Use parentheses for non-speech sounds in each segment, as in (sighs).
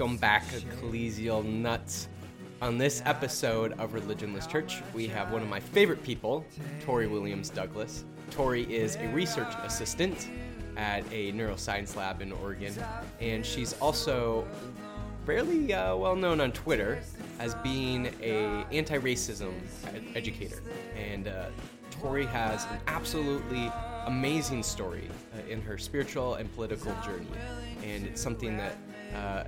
Welcome back, Ecclesial Nuts. On this episode of Religionless Church, we have one of my favorite people, Tori Williams Douglass. Tori is a research assistant at a neuroscience lab in Oregon, and she's also fairly uh, well known on Twitter as being a anti-racism ed- educator. And uh, Tori has an absolutely amazing story uh, in her spiritual and political journey, and it's something that uh,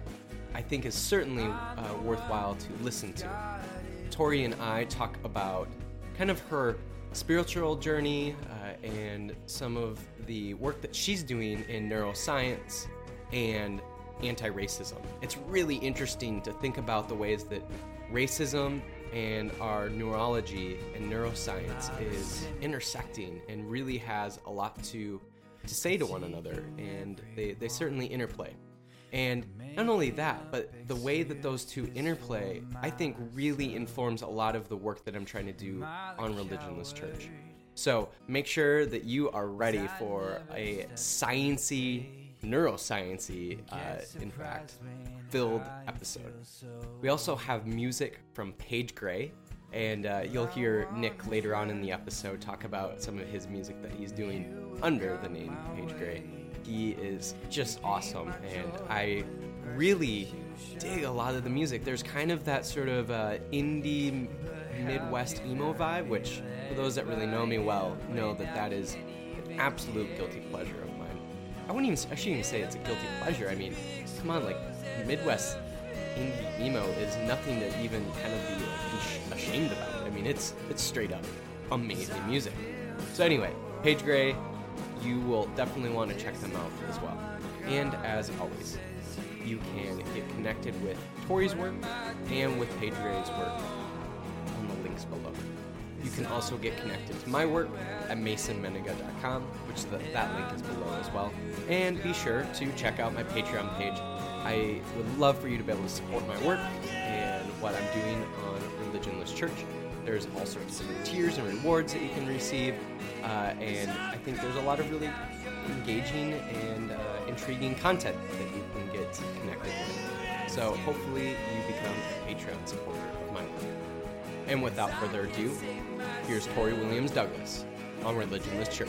I think is certainly uh, worthwhile to listen to. Tori and I talk about kind of her spiritual journey uh, and some of the work that she's doing in neuroscience and anti racism. It's really interesting to think about the ways that racism and our neurology and neuroscience is intersecting and really has a lot to, to say to one another, and they, they certainly interplay. And not only that, but the way that those two interplay, I think really informs a lot of the work that I'm trying to do on Religionless Church. So make sure that you are ready for a sciency, neurosciency, uh, in fact, filled episode. We also have music from Page Grey, and uh, you'll hear Nick later on in the episode talk about some of his music that he's doing under the name Page Grey. He is just awesome, and I really dig a lot of the music. There's kind of that sort of uh, indie Midwest emo vibe, which for those that really know me well know that that is an absolute guilty pleasure of mine. I wouldn't even I shouldn't even say it's a guilty pleasure. I mean, come on, like Midwest indie emo is nothing to even kind of be ashamed about. I mean, it's it's straight up amazing music. So anyway, Page Grey, you will definitely want to check them out as well. And as always, you can get connected with Tori's work and with Page work on the links below. You can also get connected to my work at masonmennenga.com, which the, that link is below as well. And be sure to check out my Patreon page. I would love for you to be able to support my work and what I'm doing on Religionless Church. There's all sorts of tiers and rewards that you can receive, uh, and I think there's a lot of really engaging and uh, intriguing content that you can get connected with. So hopefully you become a Patreon supporter of my work. And without further ado, here's Tori Williams Douglass on Religionless Church.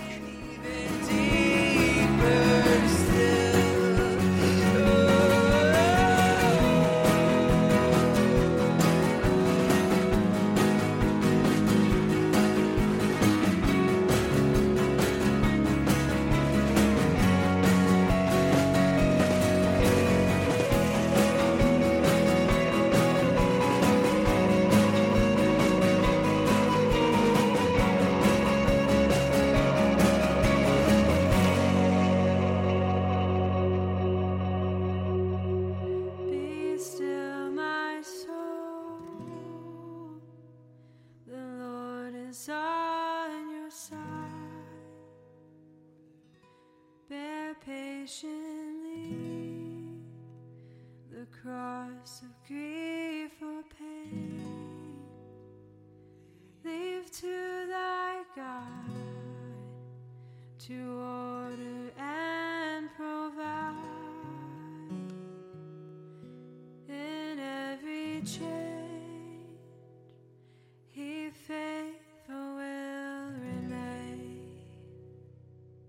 Patiently the cross of grief or pain. Leave to thy God to order and provide. In every change, He faithful will remain.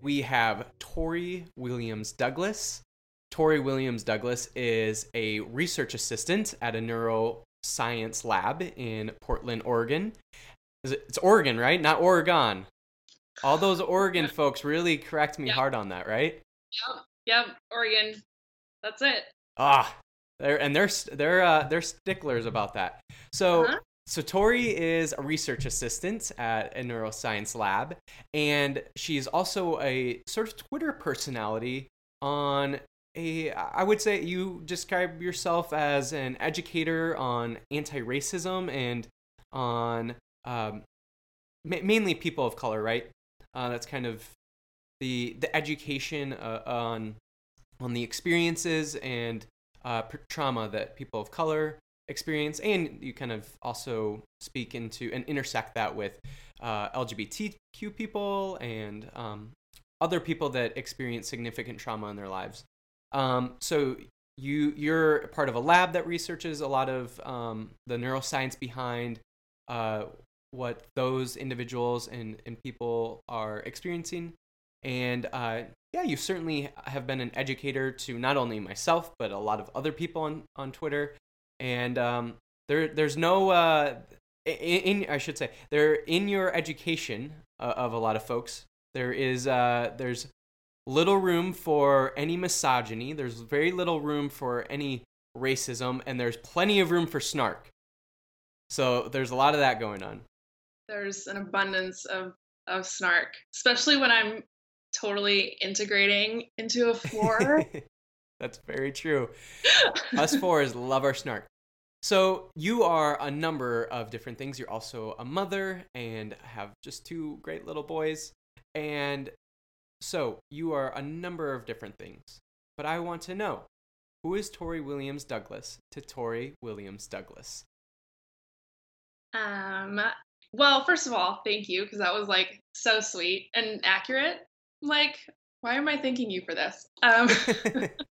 we have Tori Williams Douglass. Tori Williams Douglass is a research assistant at a neuroscience lab in Portland, Oregon. It's Oregon, right? Not Oregon. All those Oregon folks really correct me hard on that, right? Yep, yep, Oregon. That's it. Ah, they're and they're they're uh, they're sticklers about that. So Uh-huh. So Tori is a research assistant at a neuroscience lab, and she's also a sort of Twitter personality on a I would say you describe yourself as an educator on anti-racism and on um, ma- mainly people of color, right? Uh, that's kind of the the education uh, on on the experiences and uh, trauma that people of color experience, and you kind of also speak into and intersect that with uh, LGBTQ people and um, other people that experience significant trauma in their lives. Um, so you you're part of a lab that researches a lot of um, the neuroscience behind uh, what those individuals and, and people are experiencing. And uh, yeah, you certainly have been an educator to not only myself, but a lot of other people on, on Twitter. And um, there, there's no, uh, in, in, I should say, there in your education uh, of a lot of folks, there is, uh, there's little room for any misogyny. There's very little room for any racism, and there's plenty of room for snark. So there's a lot of that going on. There's an abundance of of snark, especially when I'm totally integrating into a (laughs) floor. That's very true. (laughs) Us fours love our snark. So you are a number of different things. You're also a mother and have just two great little boys. And so you are a number of different things. But I want to know who is Tori Williams Douglass to Tori Williams Douglass? Um, well, first of all, thank you because that was like so sweet and accurate. Like, why am I thanking you for this? Um, (laughs) (laughs)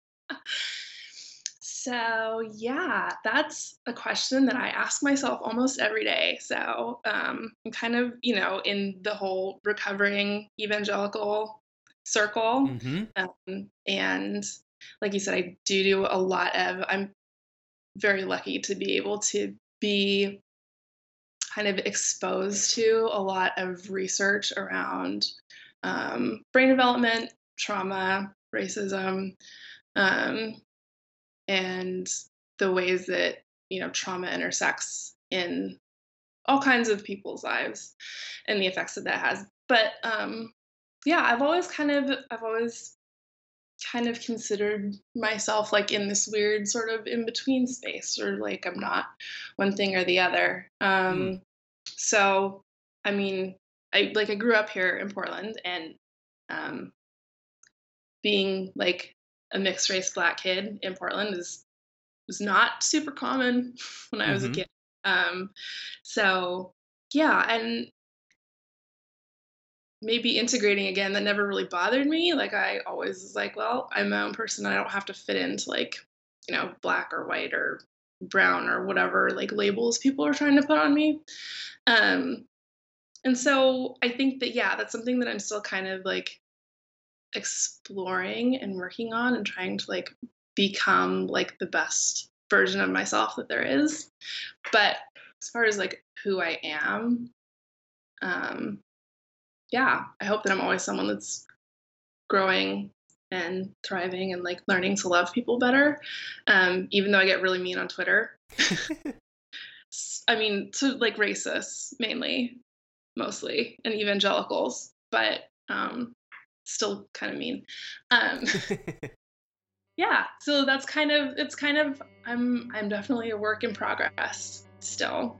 so yeah, that's a question that I ask myself almost every day. So um, I'm kind of, you know, in the whole recovering evangelical circle, hmm um, and like you said, I do do a lot of. I'm very lucky to be able to be kind of exposed to a lot of research around um, brain development, trauma, racism, um, and the ways that you know trauma intersects in all kinds of people's lives and the effects that that has. But um, yeah, I've always kind of I've always kind of considered myself like in this weird sort of in between space or like I'm not one thing or the other. Um Mm. so I mean I like I grew up here in Portland and um being like a mixed race black kid in Portland is was not super common (laughs) when I was a Mhm. kid. Um so yeah, and maybe integrating again that never really bothered me. Like I always was like, well, I'm my own person. I don't have to fit into like, you know, black or white or brown or whatever like labels people are trying to put on me. Um and so I think that yeah, that's something that I'm still kind of like exploring and working on and trying to like become like the best version of myself that there is. But as far as like who I am, um yeah, I hope that I'm always someone that's growing and thriving and like learning to love people better. Um, even though I get really mean on Twitter. (laughs) I mean, to like racists mainly, mostly, and evangelicals, but um, still kind of mean. Um, (laughs) yeah, so that's kind of it's kind of I'm I'm definitely a work in progress still.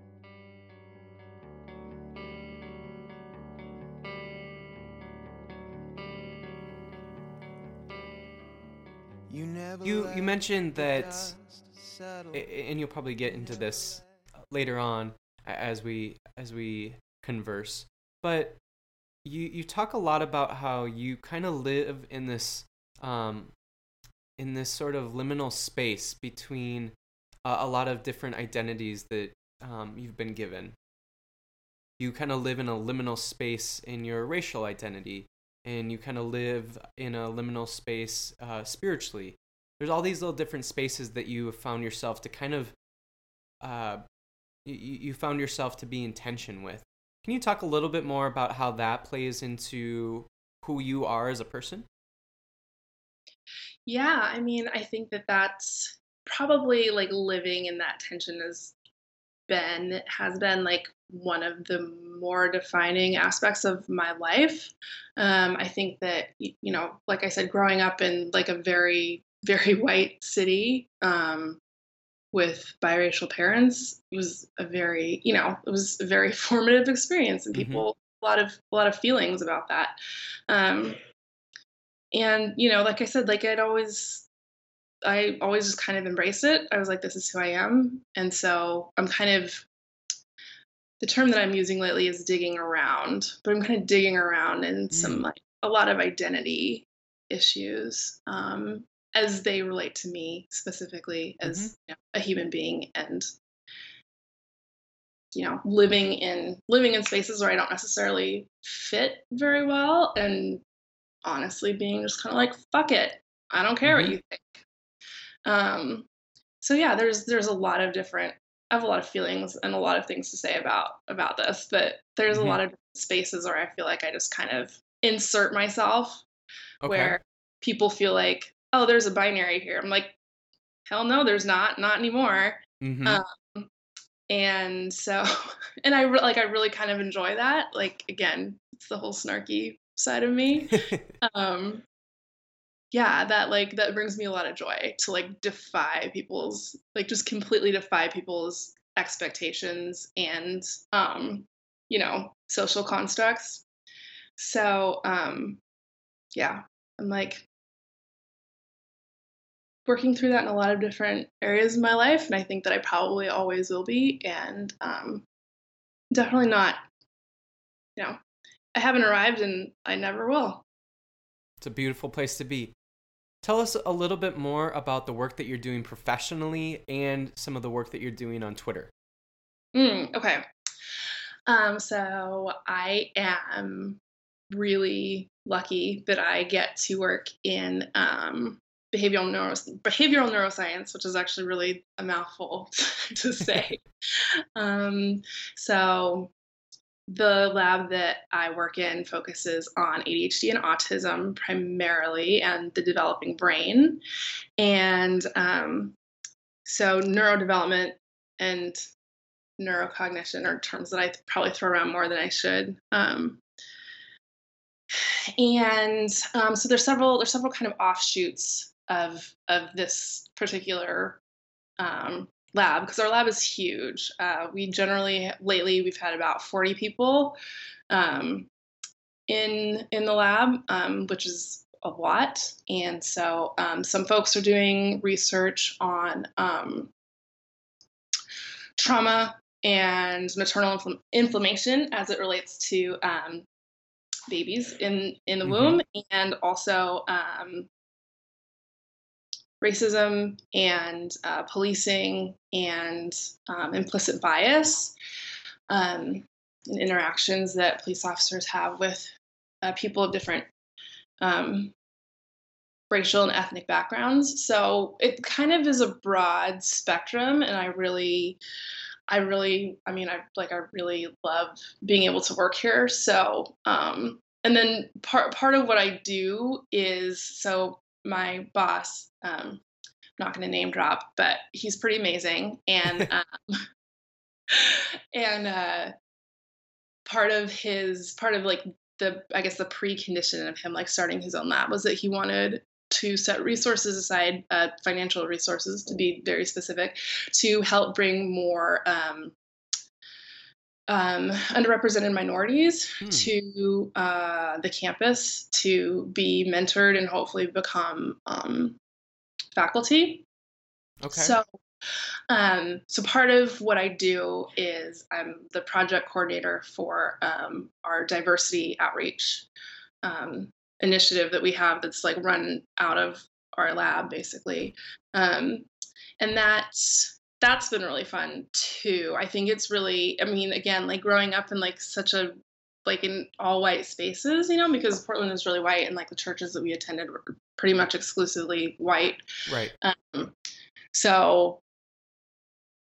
You never You- you mentioned that- dust settle A- and you'll probably get into this later on as we as we converse but you you talk a lot about how you kind of live in this um in this sort of liminal space between uh, a lot of different identities that um, you've been given. You kind of live in a liminal space in your racial identity and you kind of live in a liminal space uh, spiritually. There's all these little different spaces that you have found yourself to kind of uh, you, you found yourself to be in tension with can you talk a little bit more about how that plays into who you are as a person Yeah, I mean, I think that that's probably like living in that tension has been has been like one of the more defining aspects of my life. Um, I think that you know, like I said, growing up in like a very very (laughs) white city um, with biracial parents it was a very you know it was a very (laughs) formative experience and Mhm. people a lot of a lot of feelings about that um, and you know like i said like i'd always i always just kind of embraced it i was like this is who i am and so i'm kind of the term that i'm using lately is digging around but i'm kind of digging around in some Mm. like a lot of identity issues um, as they relate to me specifically as you know, a human being and you know living in living in spaces where i don't necessarily fit very well and honestly being just kind of like fuck it i don't care Mhm. what you think um so yeah there's there's a lot of different i have a lot of feelings and a lot of things to say about about this but there's Mhm. a lot of spaces where i feel like i just kind of insert myself Okay. where people feel like oh there's a binary here. I'm like hell no there's not not anymore. Mhm. um, and so (laughs) and i re- like i really kind of enjoy that. Like again it's the whole snarky side of me. (laughs) Um yeah that like that brings me a lot of joy to like defy people's like just completely defy people's expectations and um you know social constructs. So um yeah i'm like working through that in a lot of different areas of my life and i think that i probably always will be and um definitely not you know i haven't arrived and i never will It's a beautiful place to be. Tell us a little bit more about the work that you're doing professionally and some of the work that you're doing on Twitter. Mm, okay. Um, so I am really lucky that I get to work in um, behavioral neuro- behavioral neuroscience, which is actually really a mouthful (laughs) to say. (laughs) um, so the lab that I work in focuses on ADHD and autism primarily and the developing brain. And um, so neurodevelopment and neurocognition are terms that I probably throw around more than I should. Um, (sighs) and um, so there's several there's several kind of offshoots of of this particular um, lab because our lab is huge. Uh, we generally lately we've had about 40 people um, in in the lab, um, which is a lot. And so um, some folks are doing research on um, trauma and maternal infl- inflammation as it relates to um, babies in in the Mhm. womb, and also um, racism and uh, policing and um, implicit bias um, and interactions that police officers have with uh, people of different um, racial and ethnic backgrounds. So it kind of is a broad spectrum, and I really, I really, I mean, I like, I really love being able to work here. So, um, and then part part of what I do is so my boss, um, I'm not going to name drop, but he's pretty amazing, and (laughs) um, (laughs) and uh, part of his part of like the I guess the precondition of him like starting his own lab was that he wanted to set resources aside, uh, financial resources to be very specific, to help bring more um, um, underrepresented minorities Hmm. to uh, the campus to be mentored and hopefully become um, faculty. Okay. So, um, so part of what I do is I'm the project coordinator for um, our diversity outreach um, initiative that we have that's like run out of our lab basically, um, and that's that's been really fun too. I think it's really, I mean, again, like growing up in like such a like in all white spaces, you know, because Portland is really white and like the churches that we attended were pretty much exclusively white. right. Um, so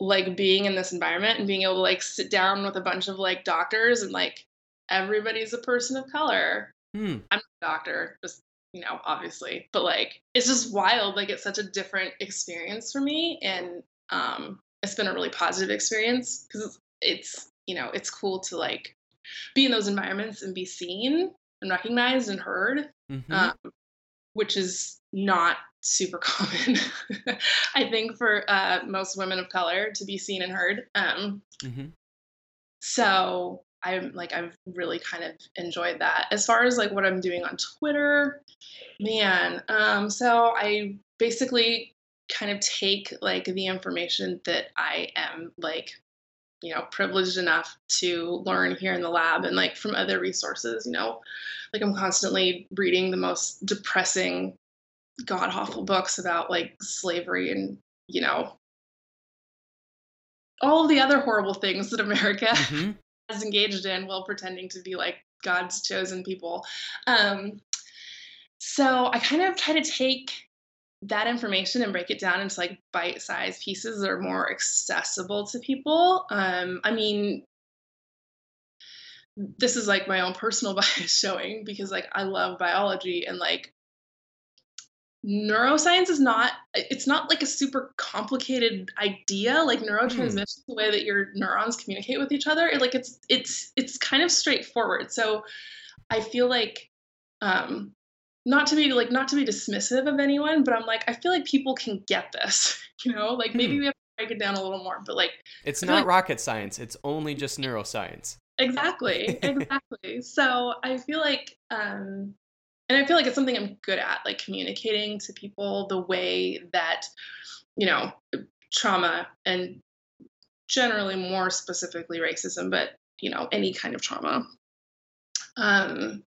like being in this environment and being able to like sit down with a bunch of like doctors and like everybody's a person of color. Hmm. I'm not a doctor, just you know, obviously, but like it's just wild. Like it's such a different experience for me, and um, it's been a really positive experience because it's, it's you know it's cool to like be in those environments and be seen and recognized and heard. Mhm. Um, which is not super (laughs) common, I think, for uh, most women of color to be seen and heard. Um, hmm so I'm like I've really kind of enjoyed that. As far as like what I'm doing on Twitter, man, um, so I basically kind of take like the information that I am like you know privileged enough to learn here in the lab and like from other resources you know like i'm constantly reading the most depressing god awful books about like slavery and you know all of the other horrible things that america hmm (laughs) has engaged in while pretending to be like god's chosen people. Um so i kind of try to take that information and break it down into like bite-sized pieces that are more accessible to people. Um, I mean, this is like my own personal (laughs) bias showing because like I love biology and like neuroscience is not it's not like a super complicated idea. Like neurotransmission the way that your neurons communicate with each other it, like it's it's it's kind of straightforward. So i feel like um not to be like not to be dismissive of anyone but i'm like i feel like people can get this (laughs) you know like maybe Hmm. we have to break it down a little more but like It's not like- rocket science. It's only just neuroscience. exactly (laughs) exactly so i feel like um and i feel like it's something i'm good at like communicating to people the way that you know trauma and generally more specifically racism but you know any kind of trauma um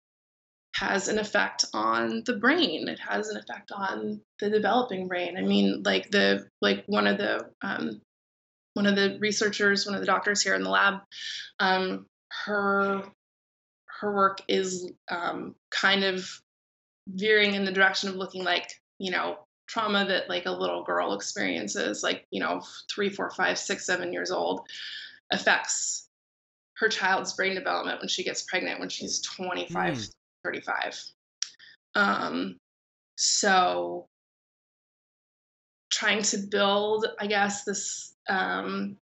has an effect on the brain it has an effect on the developing brain i mean like the like one of the um one of the researchers one of the doctors here in the lab um her her work is um kind of veering in the direction of looking like you know trauma that like a little girl experiences like you know three four five six seven years old affects her child's brain development when she gets pregnant when she's 25 Hmm. 35 um so trying to build i guess this um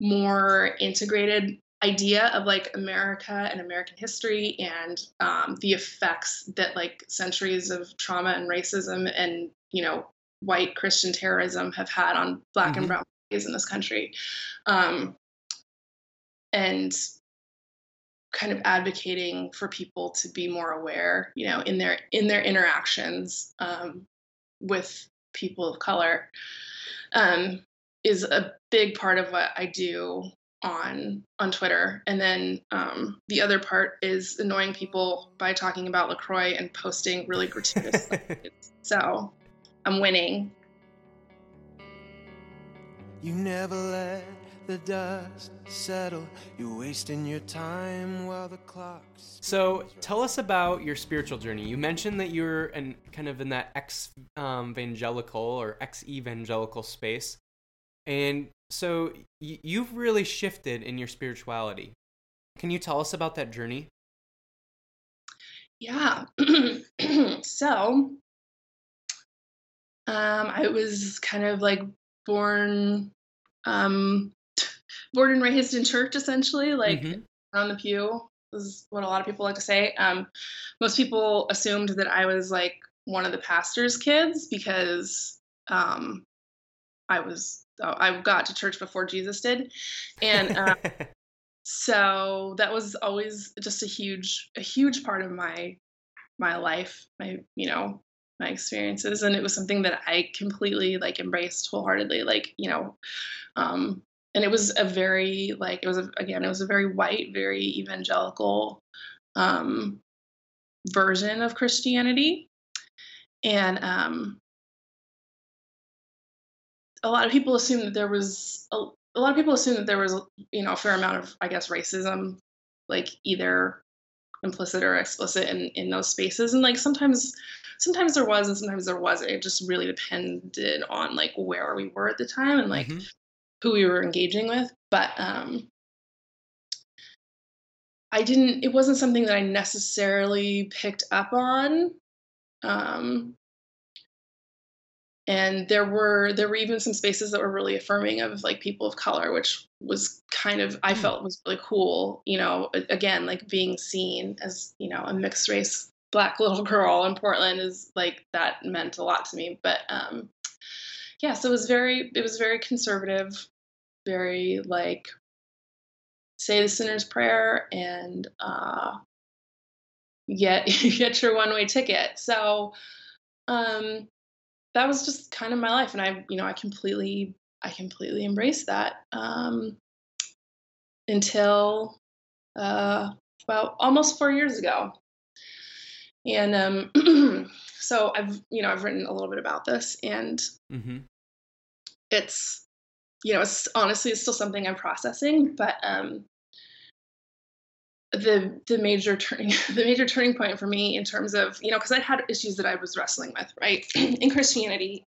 more integrated idea of like america and american history and um, the effects that like centuries of trauma and racism and you know white christian terrorism have had on black Mhm. and brown in this country um, and kind of advocating for people to be more aware you know in their in their interactions um, with people of color um, is a big part of what i do on on twitter. And then um, the other part is annoying people by talking about lacroix and posting really gratuitous (laughs) so i'm winning. You never let the dust settle. You're wasting your time while the clock's. So tell us about your spiritual journey. You mentioned that you're in kind of in that ex um, evangelical or ex evangelical space, and so y- you've really shifted in your spirituality. Can you tell us about that journey? Yeah. (clears throat) so, um, I was kind of like born, um, born and raised in church, essentially, like Mhm. on the pew is what a lot of people like to say. Um, most people assumed that I was like one of the pastor's kids because um, I was uh, I got to church before Jesus did, and um, (laughs) so that was always just a huge a huge part of my my life my you know my experiences and it was something that i completely like embraced wholeheartedly like you know um and it was a very like it was a, again it was a very white very evangelical um version of christianity. And um a lot of people assume that there was a, a lot of people assume that there was you know a fair amount of i guess racism like either implicit or explicit in in those spaces. And like sometimes sometimes there was and sometimes there wasn't. It just really depended on like where we were at the time and like Mhm. Who we were engaging with but um i didn't it wasn't something that i necessarily picked up on um and there were there were even some spaces that were really affirming of like people of color which was kind of i Hmm. felt was really cool you know again like being seen as you know a mixed race black (laughs) little girl in Portland is like that meant a lot to me. But um, yeah, so it was very it was very conservative, very like say the sinner's prayer and uh, get (laughs) get your one way ticket. So um, that was just kind of my life, and I you know I completely I completely embraced that um, until uh, about almost four years ago. And um, (clears throat) so I've, you know, I've written a little bit about this, and Mm-hmm. It's, you know, it's honestly it's still something I'm processing, but um, the the major turning (laughs) the major turning point for me in terms of you know because I had issues that I was wrestling with right (clears throat) in Christianity,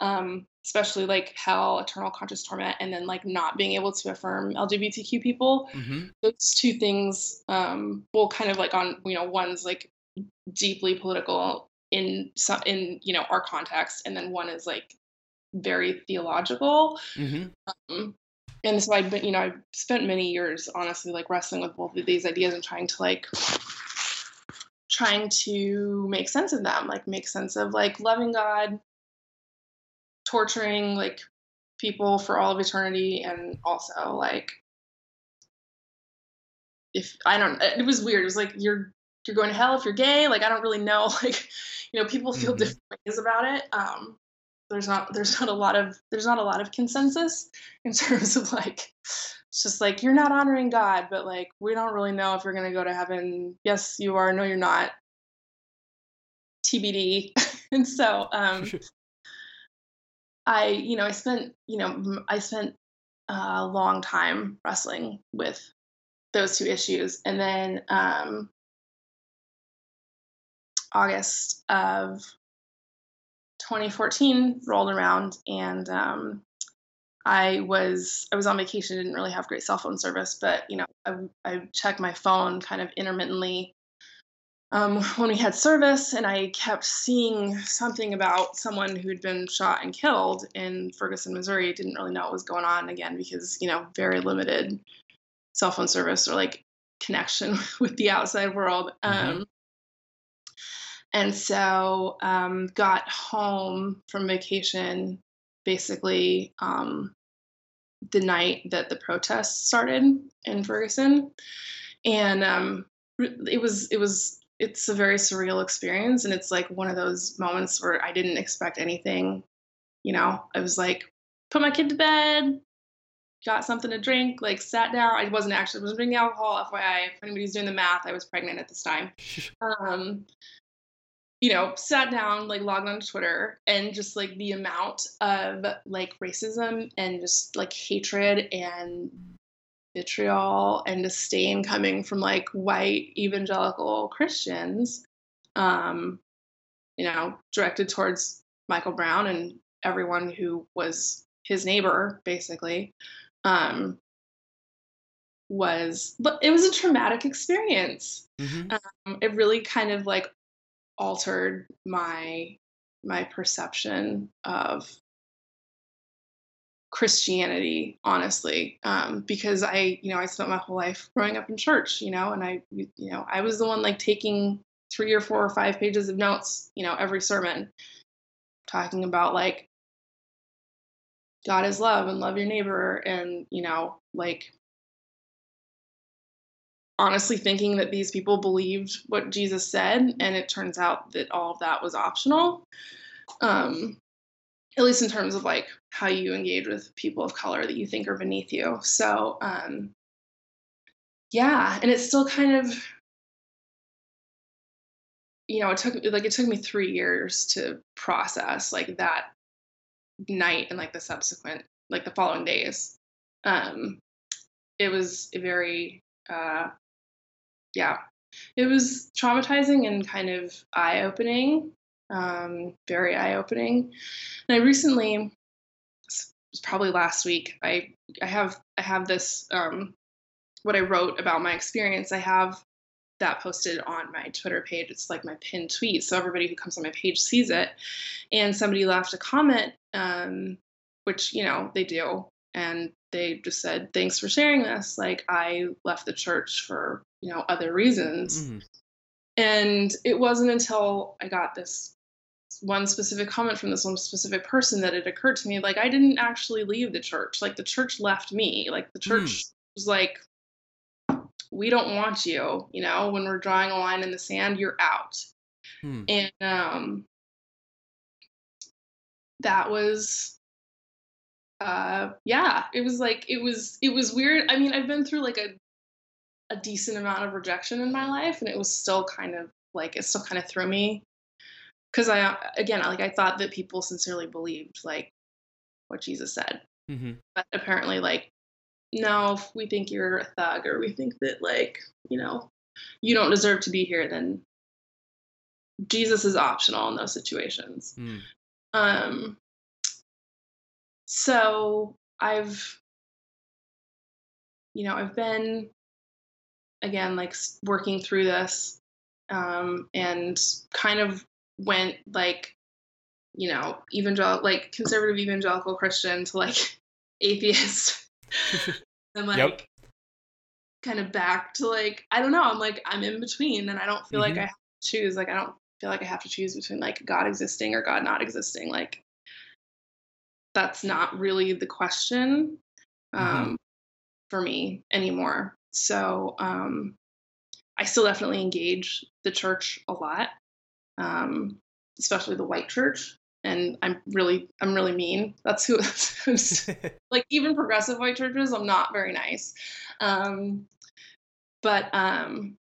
um, especially like hell, eternal conscious torment, and then like not being able to affirm LGBTQ people. Mm-hmm. those two things um well kind of like on you know one's like deeply political in some in you know our context and then one is like very theological Mm-hmm. um, and so i've been you know i've spent many years honestly like wrestling with both of these ideas and trying to like trying to make sense of them like make sense of like loving god torturing like people for all of eternity and also like if I don't it was weird. It was like you're you're going to hell if you're gay. Like I don't really know. (laughs) Like you know, people feel Mhm. different ways about it. Um there's not there's not a lot of there's not a lot of consensus in (laughs) terms of like it's just like you're not honoring God, but like we don't really know if you're gonna go to heaven. Yes, you are. No, you're not. TBD. (laughs) and so um (laughs) I, you know, I spent, you know, I spent a long time wrestling with those two issues, and then um, August of 2014 rolled around, and um, I was I was on vacation, didn't really have great cell phone service, but you know, I, I checked my phone kind of intermittently um, when we had service, and I kept seeing something about someone who'd been shot and killed in Ferguson, Missouri. Didn't really know what was going on again because you know very limited cell phone service or like connection (laughs) with the outside world. Mhm. Um, and so um, got home from vacation basically um, the night that the protests started in Ferguson, and um, it was it was it's a very surreal experience, and it's like one of those moments where I didn't expect anything. You know, I was like, put my kid to bed, got something to drink, like sat down. I wasn't actually wasn't drinking alcohol. FYI, if anybody's doing the math, I was pregnant at this time (laughs) um, you know, sat down, like logged on Twitter, and just like the amount of like racism and just like hatred and vitriol and disdain coming from like white evangelical Christians, um, you know, directed towards Michael Brown and everyone who was his neighbor, basically, um, was, but it was a traumatic experience Mm-hmm. um, it really kind of like altered my my perception of Christianity, honestly, um, because I, you know, I spent my whole life growing up in church, you know, and I, you know, I was the one like taking three or four or five pages of notes, you know, every sermon, talking about like God is love and love your neighbor, and you know, like honestly thinking that these people believed what Jesus said, and it turns out that all of that was optional. Um, at least in terms of like how you engage with people of color that you think are beneath you. So, um, yeah, and it's still kind of, you know, it took like it took me three years to process like that night and like the subsequent like the following days. Um, it was a very uh, yeah, it was traumatizing and kind of eye opening, um, very eye opening. And I recently, probably last week, I I have I have this um, what I wrote about my experience. I have that posted on my Twitter page. It's like my pinned tweet, so everybody who comes on my page sees it. And somebody left a comment, um, which you know they do, and they just said, "Thanks for sharing this." Like I left the church for you know other reasons, Mhm. And it wasn't until I got this one specific comment from this one specific person that it occurred to me like I didn't actually leave the church. Like the church left me. Like the church was like, we don't want you. You know, when we're drawing a line in the sand, you're out. Hmm. And um, that was uh yeah it was like it was it was weird i mean i've been through like a a decent amount of rejection in my life and it was still kind of like it still kind of threw me because i again like i thought that people sincerely believed like what jesus said mm-hmm. but apparently like no if we think you're a thug or we think that like you know you don't deserve to be here then jesus is optional in those situations Mm. um so i've you know i've been again like working through this um and kind of went like you know evangelical like conservative evangelical christian to like (laughs) atheist (laughs) and like Yep. kind of back to like i don't know i'm like i'm in between and i don't feel like Mhm. i have to choose like i don't feel like i have to choose between like god existing or god not existing like that's not really the question um, for me anymore. So um, i still definitely engage the church a lot um, especially the white church and i'm really i'm really mean. (laughs) That's who (laughs) like even progressive white churches i'm not very nice. Um but um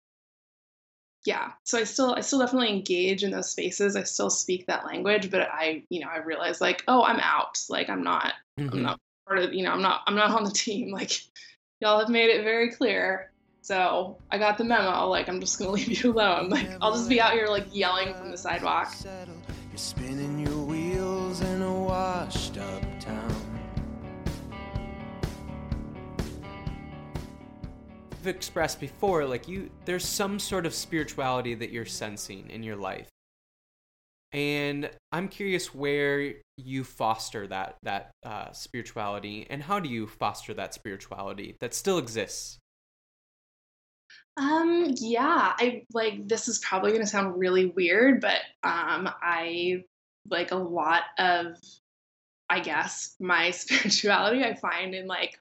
yeah. So i still i still definitely engage in those spaces. I still speak that language but i you know i realize like oh i'm out. Like i'm not i'm Mhm. not part of you know i'm not i'm not on the team. (laughs) Like y'all have made it very clear. So i got the memo. Like i'm just gonna (laughs) leave you alone. Like i'll just be out here like yelling from the sidewalk expressed before, like you, there's some sort of spirituality that you're sensing in your life, and I'm curious where you foster that that uh, spirituality, and how do you foster that spirituality that still exists? Um, yeah, I like this is probably going to sound really weird, but um I like a lot of I guess my (laughs) spirituality I find in like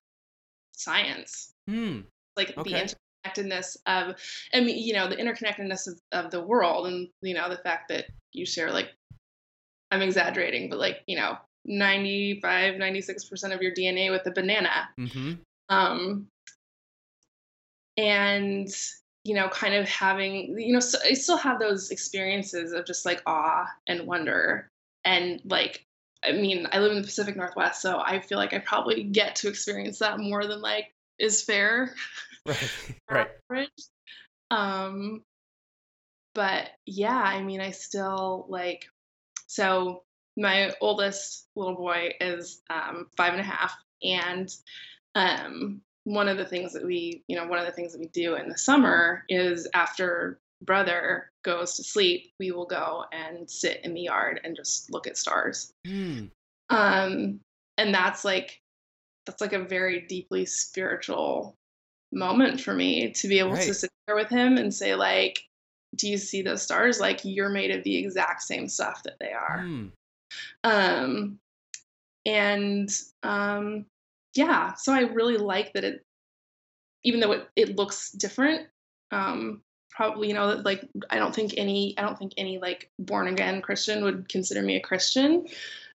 science, Hmm. Like Okay. the interconnectedness of I mean, you know, the interconnectedness of, of the world and you know, the fact that you share like I'm exaggerating, but like, you know, 95 96% of your DNA with a banana Mm-hmm. um, and you know kind of having you know so i still have those experiences of just like awe and wonder and like i mean i live in the pacific northwest so i feel like i probably get to experience that more than like is fair (laughs) (laughs) Right. (laughs) right. average. um but yeah i mean i still like so my oldest little boy is um, five and a half and um, one of the things that we you know one of the things that we do in the summer is after brother goes to sleep we will go and sit in the yard and just look at stars Hmm. um and that's like that's like a very deeply spiritual moment for me to be able Right. to sit there with him and say like do you see those stars like you're made of the exact same stuff that they are Hmm. um and um yeah so i really like that it even though it, it looks different um probably you know like i don't think any i don't think any like born again christian would consider me a christian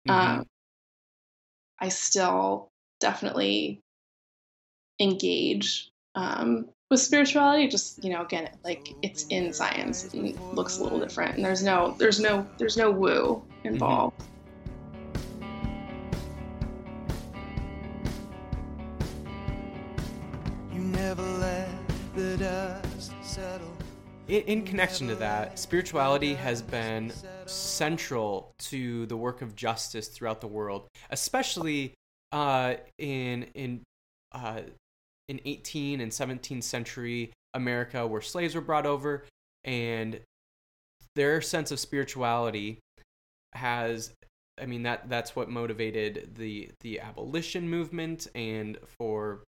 Mhm. um i still definitely engage um with spirituality just you know again like it's in science and it looks a little different. And there's no there's no there's no woo involved. You never let the dust settle. In, in connection to that, spirituality has been central to the work of justice throughout the world, especially uh, in in uh, in 18 and 17th century America, where slaves were brought over, and their sense of spirituality has I mean that that's what motivated the the abolition movement and for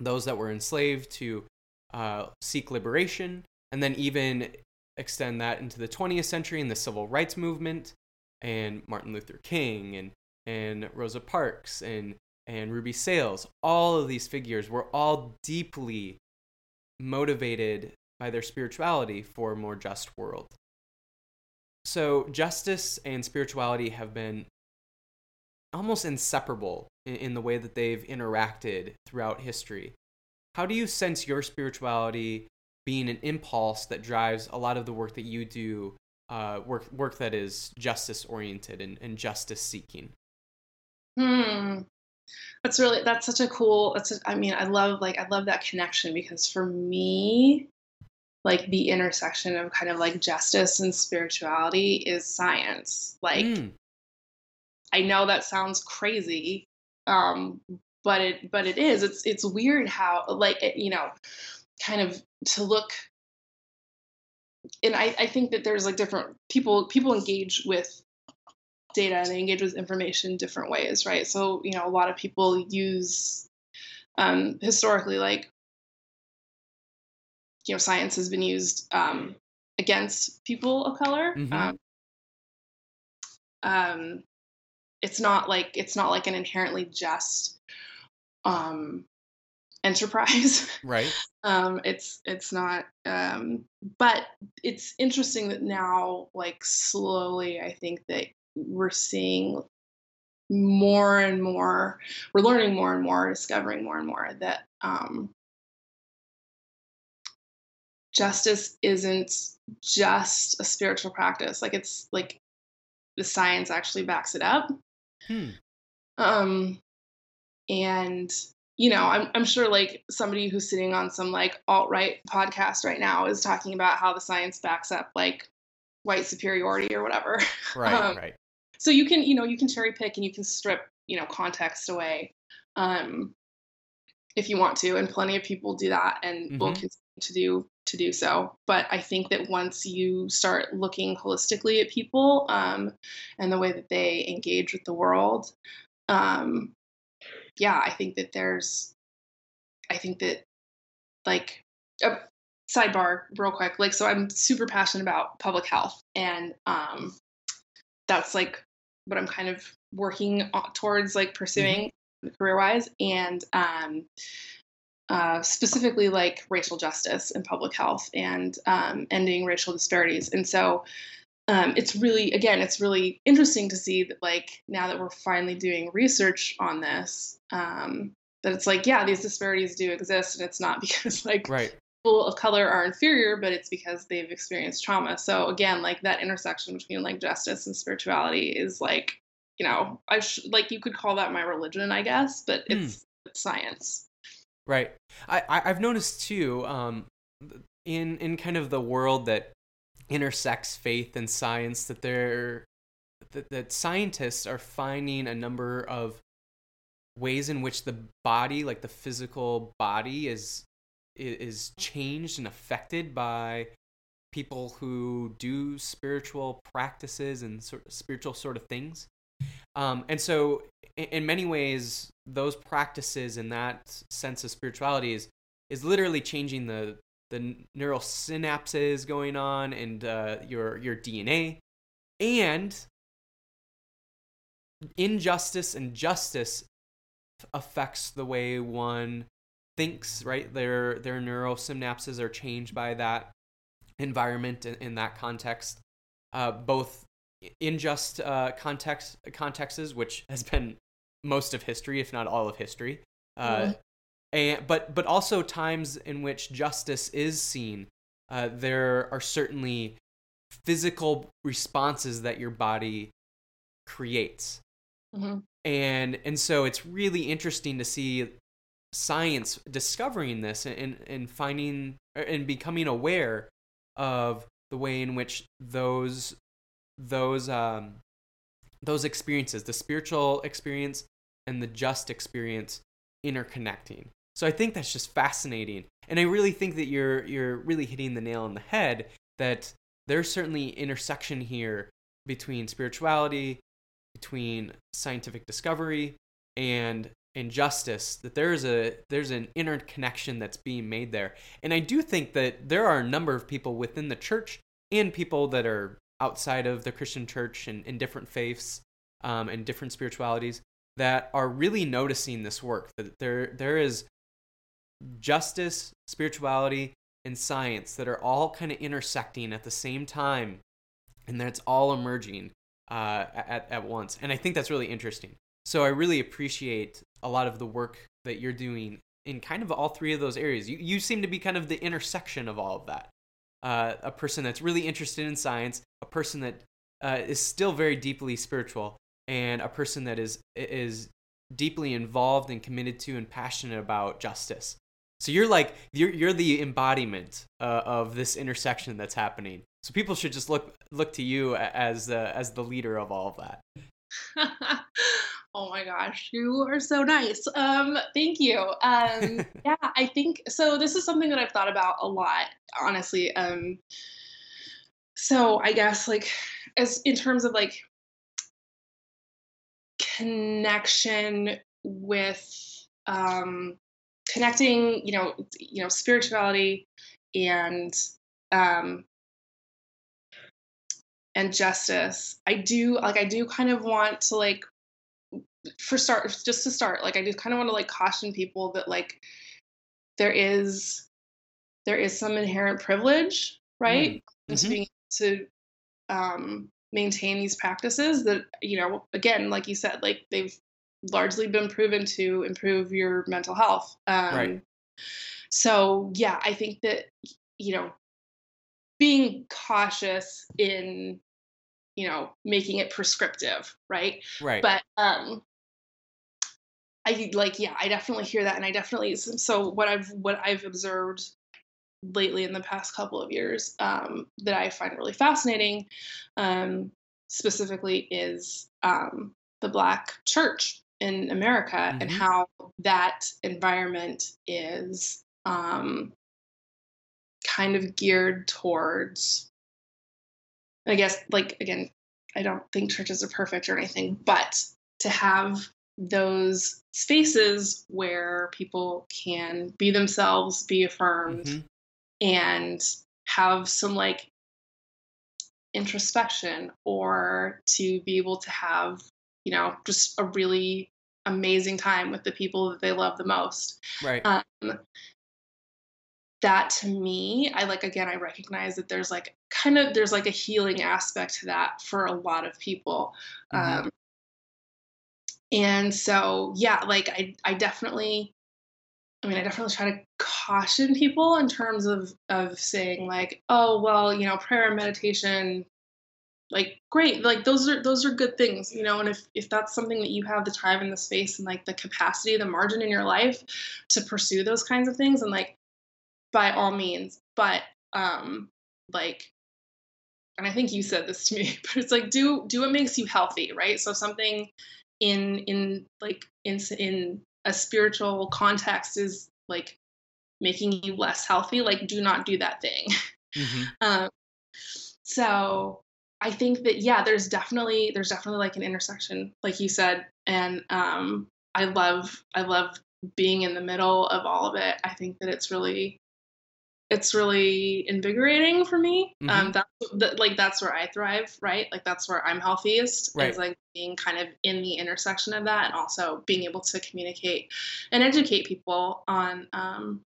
those that were enslaved to uh, seek liberation and then even extend that into the 20th century and the civil rights movement and Martin Luther King and and Rosa Parks and and Ruby Sales, all of these figures were all deeply motivated by their spirituality for a more just world. So, justice and spirituality have been almost inseparable in, the way that they've interacted throughout history. How do you sense your spirituality being an impulse that drives a lot of the work that you do, uh, work, work that is justice oriented and, and justice seeking? Hmm. That's really that's such a cool. That's a, I mean I love like I love that connection because for me, like the intersection of kind of like justice and spirituality is science. Like mm. I know that sounds crazy, um, but it but it is. It's it's weird how like it, you know, kind of to look. And I, I think that there's like different people people engage with data and they engage with information different ways, right? So, you know, a lot of people use um, historically, like, you know, science has been used um, against people of color. Mm-hmm. Um, um, it's not like it's not like an inherently just um, enterprise, (laughs) right? um, it's it's not, um, but it's interesting that now, like slowly, I think that we're seeing more and more, we're learning more and more, discovering more and more that um, justice isn't just a spiritual practice. Like it's like the science actually backs it up. Hmm. Um, and you know, I'm I'm sure like somebody who's sitting on some like alt right podcast right now is talking about how the science backs up like white superiority or whatever. (laughs) Right, um, right so you can you know you can cherry pick and you can strip you know context away um, if you want to and plenty of people do that and mm-hmm. will continue to do to do so but i think that once you start looking holistically at people um, and the way that they engage with the world um, yeah i think that there's i think that like a sidebar real quick like so i'm super passionate about public health and um, that's like what I'm kind of working towards like pursuing mm-hmm. career wise and um, uh, specifically like racial justice and public health and um, ending racial disparities. And so um, it's really, again, it's really interesting to see that like now that we're finally doing research on this, um, that it's like, yeah, these disparities do exist and it's not (laughs) because like right people of color are inferior, but it's because they've experienced trauma. So again, like that intersection between like justice and spirituality is like, you know, I sh- like you could call that my religion, I guess, but hmm. it's, mm. it's science. Right. I, I have noticed too, um, in in kind of the world that intersects faith and science, that there that, that scientists are finding a number of ways in which the body, like the physical body, is is changed and affected by people who do spiritual practices and sort of spiritual sort of things. Um, and so, in, many ways, those practices and that sense of spirituality is is literally changing the the neural synapses going on and uh, your your DNA, and injustice and justice affects the way one thinks, right? Their their neurosynapses are changed by that environment in, in that context. Uh, both in just uh, context contexts, which has been most of history, if not all of history, uh, mm-hmm. and but but also times in which justice is seen. Uh, there are certainly physical responses that your body creates. Mm-hmm. And and so it's really interesting to see science discovering this and, and finding and becoming aware of the way in which those those um those experiences the spiritual experience and the just experience interconnecting. So i think that's just fascinating. And i really think that you're you're really hitting the nail on the head that there's certainly intersection here between spirituality between scientific discovery and injustice that there's a there's an interconnection that's being made there and i do think that there are a number of people within the church and people that are outside of the Christian church and in different faiths um, and different spiritualities that are really noticing this work. That there there is justice, spirituality, and science that are all kind of intersecting at the same time, and that it's all emerging uh, at at once. And I think that's really interesting. So I really appreciate a lot of the work that you're doing in kind of all three of those areas. You you seem to be kind of the intersection of all of that. Uh, a person that's really interested in science, a person that uh, is still very deeply spiritual, and a person that is is deeply involved and committed to and passionate about justice. So you're like you're you're the embodiment uh, of this intersection that's happening. So people should just look look to you as the as the leader of all of that. (laughs) oh my gosh, you are so nice. Um, thank you. Um, (laughs) yeah, I think so. This is something that I've thought about a lot, honestly. Um, so I guess like as in terms of like connection with um, connecting, you know, you know, spirituality and um, and justice. I do like I do kind of want to like for start just to start like I do kind of want to like caution people that like there is there is some inherent privilege, right? Mm. To Mhm. being to um, maintain these practices that you know again like you said like they've largely been proven to improve your mental health um, Right. so yeah i think that you know being cautious in you know making it prescriptive right Right. but um i like yeah i definitely hear that and i definitely so what i've what i've observed lately in the past couple of years um, that i find really fascinating um, specifically is um, the black church in america and Mhm. how that environment is um, kind of geared towards i guess like again i don't think churches are perfect or anything but to have those spaces where people can be themselves be affirmed Mhm. and have some like introspection or to be able to have you know just a really amazing time with the people that they love the most Right. um, that to me i like again i recognize that there's like kind of there's like a healing aspect to that for a lot of people Mhm. um, and so yeah like i i definitely i mean i definitely try to caution people in terms of of saying like oh well you know prayer and meditation like great like those are those are good things you know and if if that's something that you have the time and the space and like the capacity the margin in your life to pursue those kinds of things and like by all means but um like and i think you said this to me (laughs) but it's like do do what makes you healthy right? So something in in like in in a spiritual context is like making you less healthy like do not do that thing Mhm. (laughs) um, so I think that yeah, there's definitely there's definitely like an intersection, like you said, and um, I love I love being in the middle of all of it. I think that it's really it's really invigorating for me. Um, Mhm. that's that, like that's where I thrive, right? Like that's where I'm healthiest. Right. Is like being kind of in the intersection of that, and also being able to communicate and educate people on um,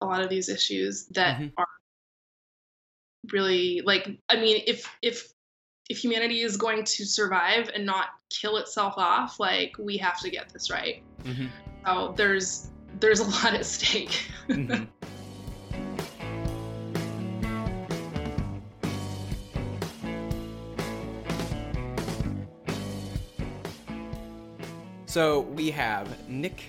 a lot of these issues that Mhm. are really like i mean if if if humanity is going to survive and not kill itself off like we have to get this right Mhm. so there's there's a lot at stake (laughs) So we have Nick,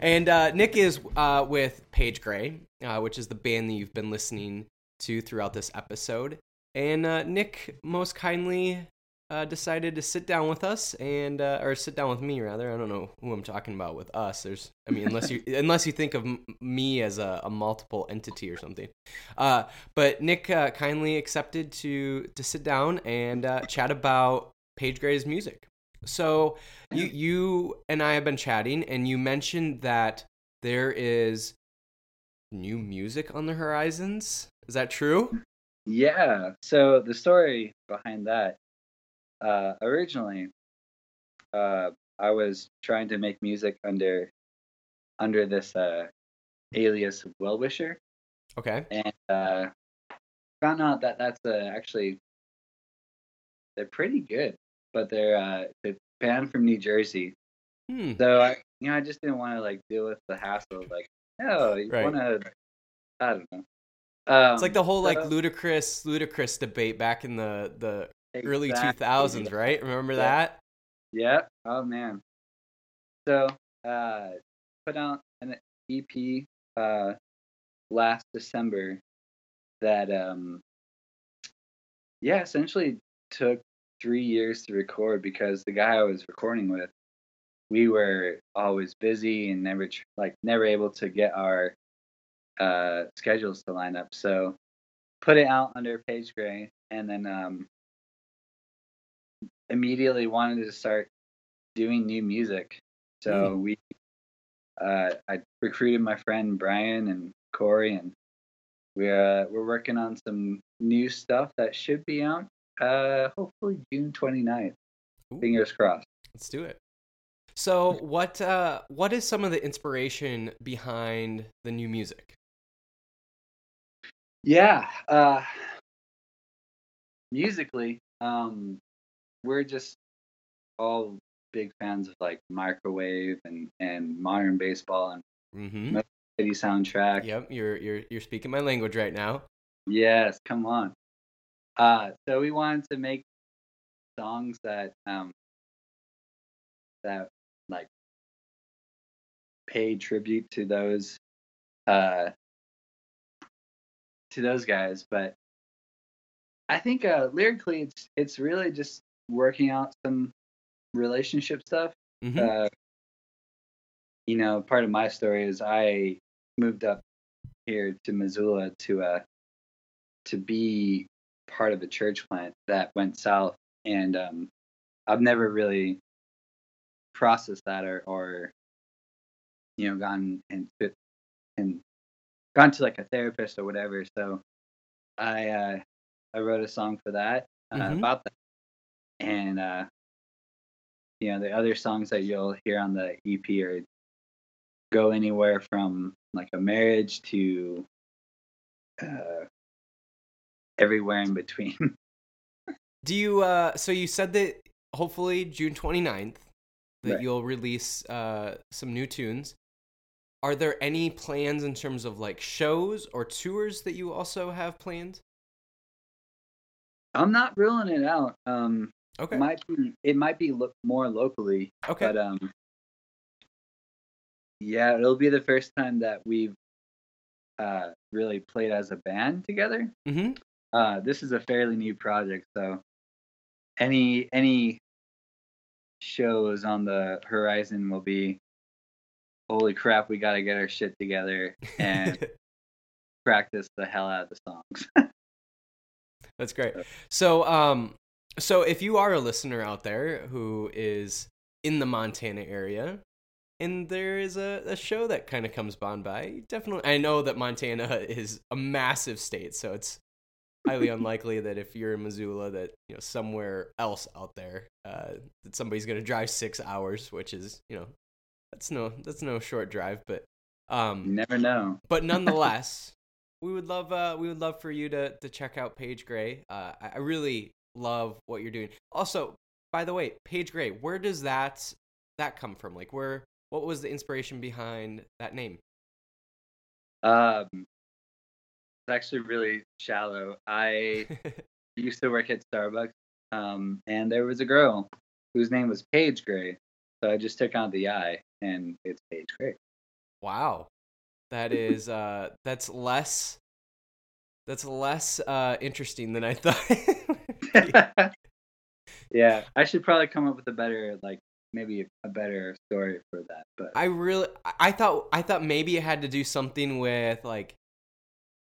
and uh, Nick is uh, with Page Grey, uh, which is the band that you've been listening to throughout this episode. And uh, Nick most kindly uh, decided to sit down with us and uh, or sit down with me rather. I don't know who I'm talking about with us. There's, I mean, unless you (laughs) unless you think of m- me as a, a multiple entity or something. But Nick kindly accepted to to sit down and chat about Page Grey's music. So you you and I have been chatting, and you mentioned that there is new music on the horizons. Is that true? Yeah. So the story behind that, uh, originally, uh, I was trying to make music under under this uh, alias Well Wisher, Okay. and uh, found out that that's uh, actually they're pretty good, but they're uh, they're banned from New Jersey. Hmm. So I, you know, I just didn't want to like deal with the hassle of like, no, you Right. want to, I don't know. Um, It's like the whole like ludicrous ludicrous debate back in the the early 2000s, right? Remember Yeah. that? Yeah. Oh man. So, uh, put out an EP uh last December that um yeah, essentially took three years to record because the guy I was recording with, we were always busy and never like never able to get our uh schedules to line up. So put it out under Page Grey and then um immediately wanted to start doing new music. So we, uh, I recruited my friend Brian and Corey, and we're uh, we're working on some new stuff that should be out. Uh, hopefully June 29th. Ooh. Fingers crossed. Let's do it. So, what uh what is some of the inspiration behind the new music? Yeah. Uh, musically, um, we're just all big fans of like microwave and and modern baseball and mm-hmm. city soundtrack. Yep, you're you're you're speaking my language right now. Yes, come on. Uh, so we wanted to make songs that um that like pay tribute to those uh to those guys, but I think uh lyrically it's it's really just working out some relationship stuff. Mhm. Uh you know, part of my story is I moved up here to Missoula to uh to be part of a church plant that went south and um I've never really processed that or or you know gone and and gone to like a therapist or whatever so I uh I wrote a song for that uh, Mhm. about that and uh you know the other songs that you'll hear on the EP are go anywhere from like a marriage to uh everywhere in between (laughs) Do you uh so you said that hopefully June 29th that Right. you'll release uh some new tunes. Are there any plans in terms of like shows or tours that you also have planned? I'm not ruling it out. Um, Okay. it might be it might be lo- more locally, okay. but um, yeah, it'll be the first time that we've uh really played as a band together. mhm. Uh, this is a fairly new project, so any any shows on the horizon will be holy crap, we got to get our shit together and (laughs) practice the hell out of the songs. (laughs) That's great. So, um, so if you are a listener out there who is in the Montana area, and there is a, a show that kind of comes on by, definitely. I know that Montana (laughs) is a massive state, so it's highly unlikely that if you're in Missoula, that you know somewhere else out there, uh, that somebody's gonna drive six hours, which is you know that's no that's no short drive, but um, you never know. (laughs) but nonetheless, we would love uh, we would love for you to to check out Page Grey. Uh, I, really love what you're doing. Also, by the way, Page Grey, where does that that come from? Like, where what was the inspiration behind that name? Um, actually really shallow. I (laughs) used to work at Starbucks, um, and there was a girl whose name was Paige Gray. So I just took out the I, and it's Page Grey. wow, that is uh, that's less that's less uh, interesting than I thought. (laughs) (laughs) yeah, I should probably come up with a better, like maybe a better story for that. But I really I thought I thought maybe it had to do something with like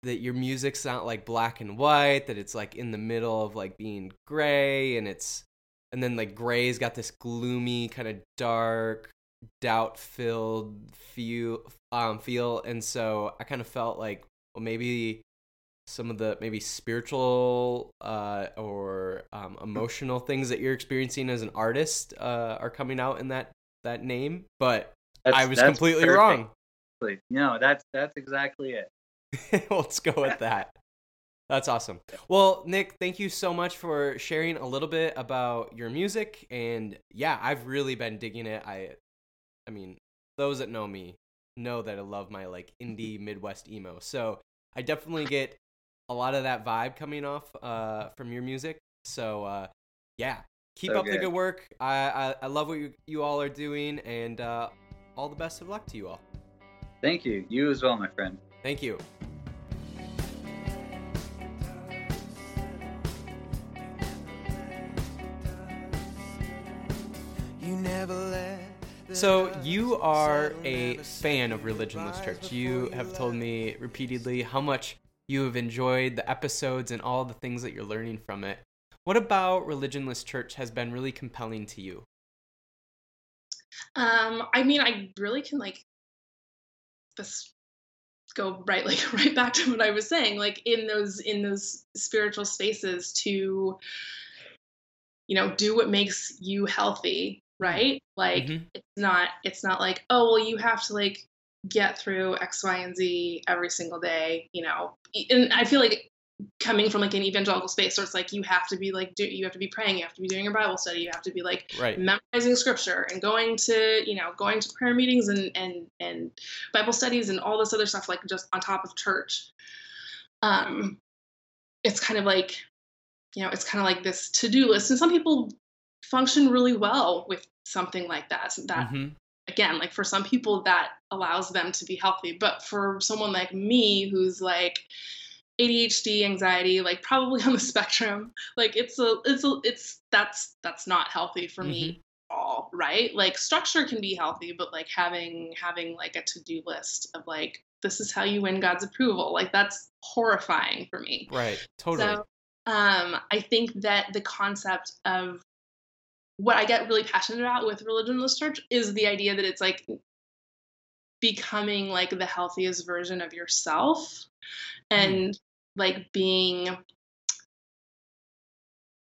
that your music's not like black and white, that it's like in the middle of like being gray and it's and then like gray's got this gloomy kind of dark doubt filled feel um feel and so I kind of felt like well maybe some of the maybe spiritual uh, or um, emotional things that you're experiencing as an artist uh, are coming out in that that name. But That's- I was completely perfect. wrong. No, that's that's exactly it. (laughs) Let's go with that. That's awesome. Well, Nick, thank you so much for sharing a little bit about your music and yeah, I've really been digging it. I I mean, those that know me know that I love my like indie Midwest emo. So, I definitely get a lot of that vibe coming off uh from your music. So, uh yeah, keep So up the good. good work. I I, I love what you, you all are doing and uh all the best of luck to you all. Thank you. You as well, my friend. Thank you. You never let So you are a fan of Religionless Church. You have told me repeatedly how much you have enjoyed the episodes and all the things that you're learning from it. What about Religionless Church has been really compelling to you? Um, I mean, I really can like this go right like (laughs) right back to what I was saying, like in those in those spiritual spaces to you know do what makes you healthy, right? Like Mhm. it's not it's not like, oh well you have to like get through X, Y, and Z every single day, you know. And I feel like coming from like an evangelical space where it's like you have to be like do you have to be praying, you have to be doing your Bible study, you have to be like Right. memorizing scripture and going to you know going to prayer meetings and and and bible studies and all this other stuff like just on top of church um it's kind of like you know it's kind of like this to-do list and some people function really well with something like that So that Mhm. again like for some people that allows them to be healthy but for someone like me who's like ADHD anxiety like probably (laughs) on the spectrum. Like it's a it's a it's that's that's not healthy for me at all right? Like structure can be healthy but like having having like a to-do list of like this is how you win God's approval like that's horrifying for me. Right. Totally. so um, I think that the concept of what I get really passionate about with religionless church is the idea that it's like becoming like the healthiest version of yourself. And like being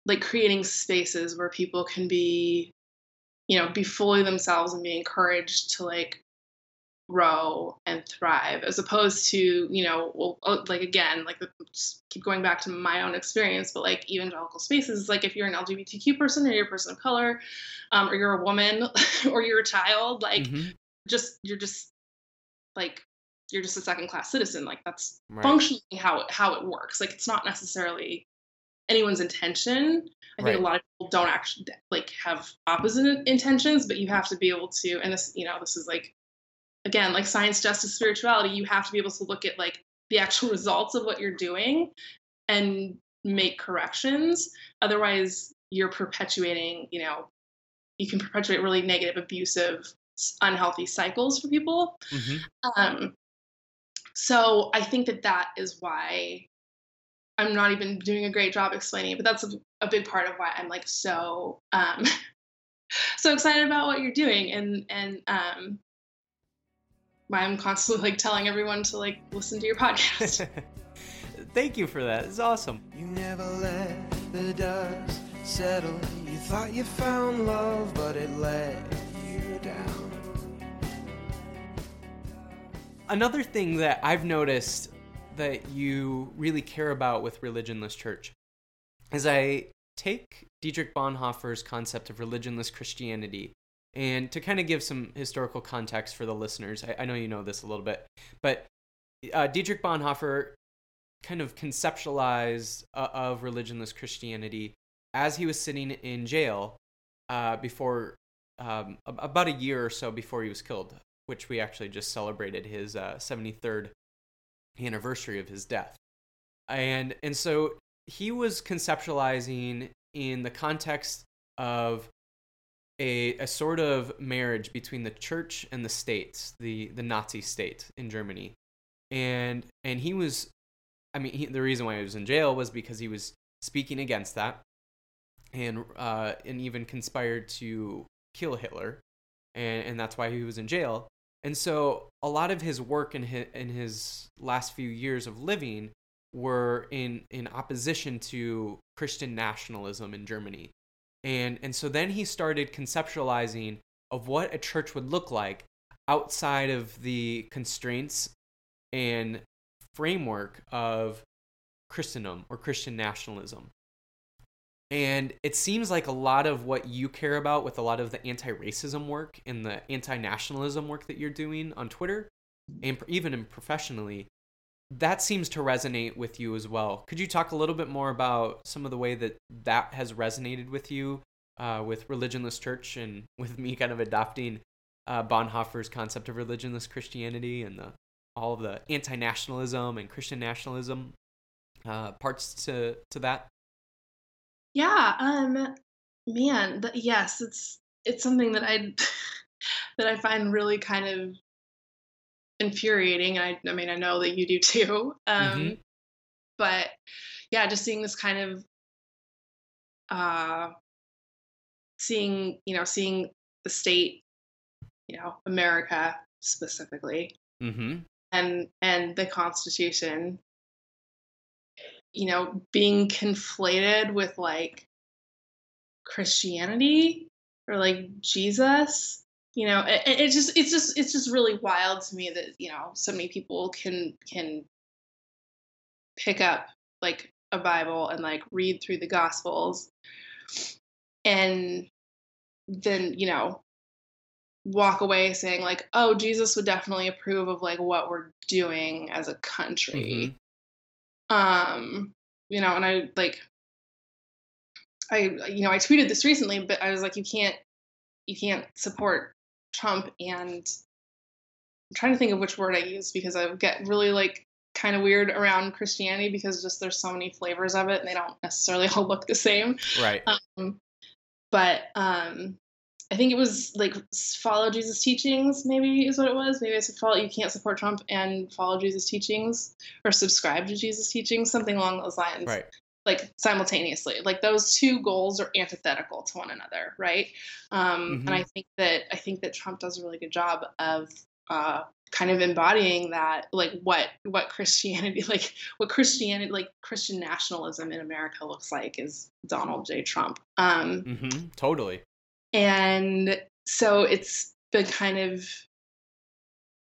like creating spaces where people can be you know be fully themselves and be encouraged to like grow and thrive as opposed to you know well uh, like again like keep going back to my own experience but like evangelical spaces like if you're an lgbtq person or you're a person of color um, or you're a woman (laughs) or you're a child like Mhm. just you're just like you're just a second class citizen like that's Right. functionally how it how it works like it's not necessarily anyone's intention i think Right. a lot of people don't actually like have opposite intentions but you have to be able to and this you know this is like again like science justice spirituality you have to be able to look at like the actual (laughs) results of what you're doing and make corrections otherwise you're perpetuating you know you can perpetuate really negative abusive unhealthy cycles for people Mhm. um, so I think that that is why I'm not even doing a great job explaining it, but that's a, a big part of why I'm like so um, (laughs) so excited about what you're doing and and um, why I'm constantly like telling everyone to like listen to your podcast. (laughs) Thank you for that. It's awesome. You never let the dust settle. You thought you found love, but it let Another thing that I've noticed that you really care about with Religionless Church is I take Dietrich Bonhoeffer's concept of religionless Christianity and to kind of give some historical context for the listeners, I, I know you know this a little bit, but uh, Dietrich Bonhoeffer kind of conceptualized uh, of religionless Christianity as he was sitting in jail uh, before um, about a year or so before he was killed, which we actually just celebrated his uh, 73rd anniversary of his death. And and so he was conceptualizing in the context of a, a sort of marriage between the church and the states, the, the Nazi state in Germany. And and he was I mean, he, the reason why he was in jail was because he was speaking against that, and uh, and even conspired to kill Hitler, and and that's why he was in jail. And so a lot of his work in his, in his last few years of living were in in opposition to Christian nationalism in Germany. And and so then he started conceptualizing of what a church would look like outside of the constraints and framework of Christendom or Christian nationalism. And it seems like a lot of what you care about with a lot of the anti racism work and the anti nationalism work that you're doing on Twitter and even professionally, that seems to resonate with you as well. Could you talk a little bit more about some of the way that that has resonated with you uh, with religionless church and (laughs) with me kind of adopting uh, Bonhoeffer's concept of religionless Christianity and the, all of the anti-nationalism and Christian nationalism uh, parts to to that? Yeah, um man, th- yes, it's it's something that I (laughs) that I find really kind of infuriating and I I mean I know that you do too. Um Mhm. but yeah, just seeing this kind of uh seeing, you know, seeing the state, you know, America specifically Mm-hmm. and and the constitution you know being conflated with like christianity or like jesus you know it, it it just it's just it's just really wild to me that you know so many people can can pick up like a bible and like read through the gospels and then you know walk away saying like oh jesus would definitely approve of like what we're doing as a country mm-hmm. Um you know and i like i you know i tweeted this recently but i was like you can't you can't support trump and i'm trying to think of which word i use because i get really like kind of weird around christianity because just there's so many flavors of it and they don't necessarily (laughs) all look the same Right. um, but um, I think it was like follow Jesus' teachings, maybe is what it was. Maybe I said follow. You can't support Trump and follow Jesus' teachings, or subscribe to Jesus' teachings, something along those lines. Right. Like simultaneously, like those two goals are antithetical to one another, right? Um, Mhm. And I think that I think that Trump does a really good job of uh, kind of embodying that, like what what Christianity, (laughs) like what Christianity, like Christian nationalism in America looks like is Donald J. Trump. Um, Mm-hmm. Totally. And so it's been kind of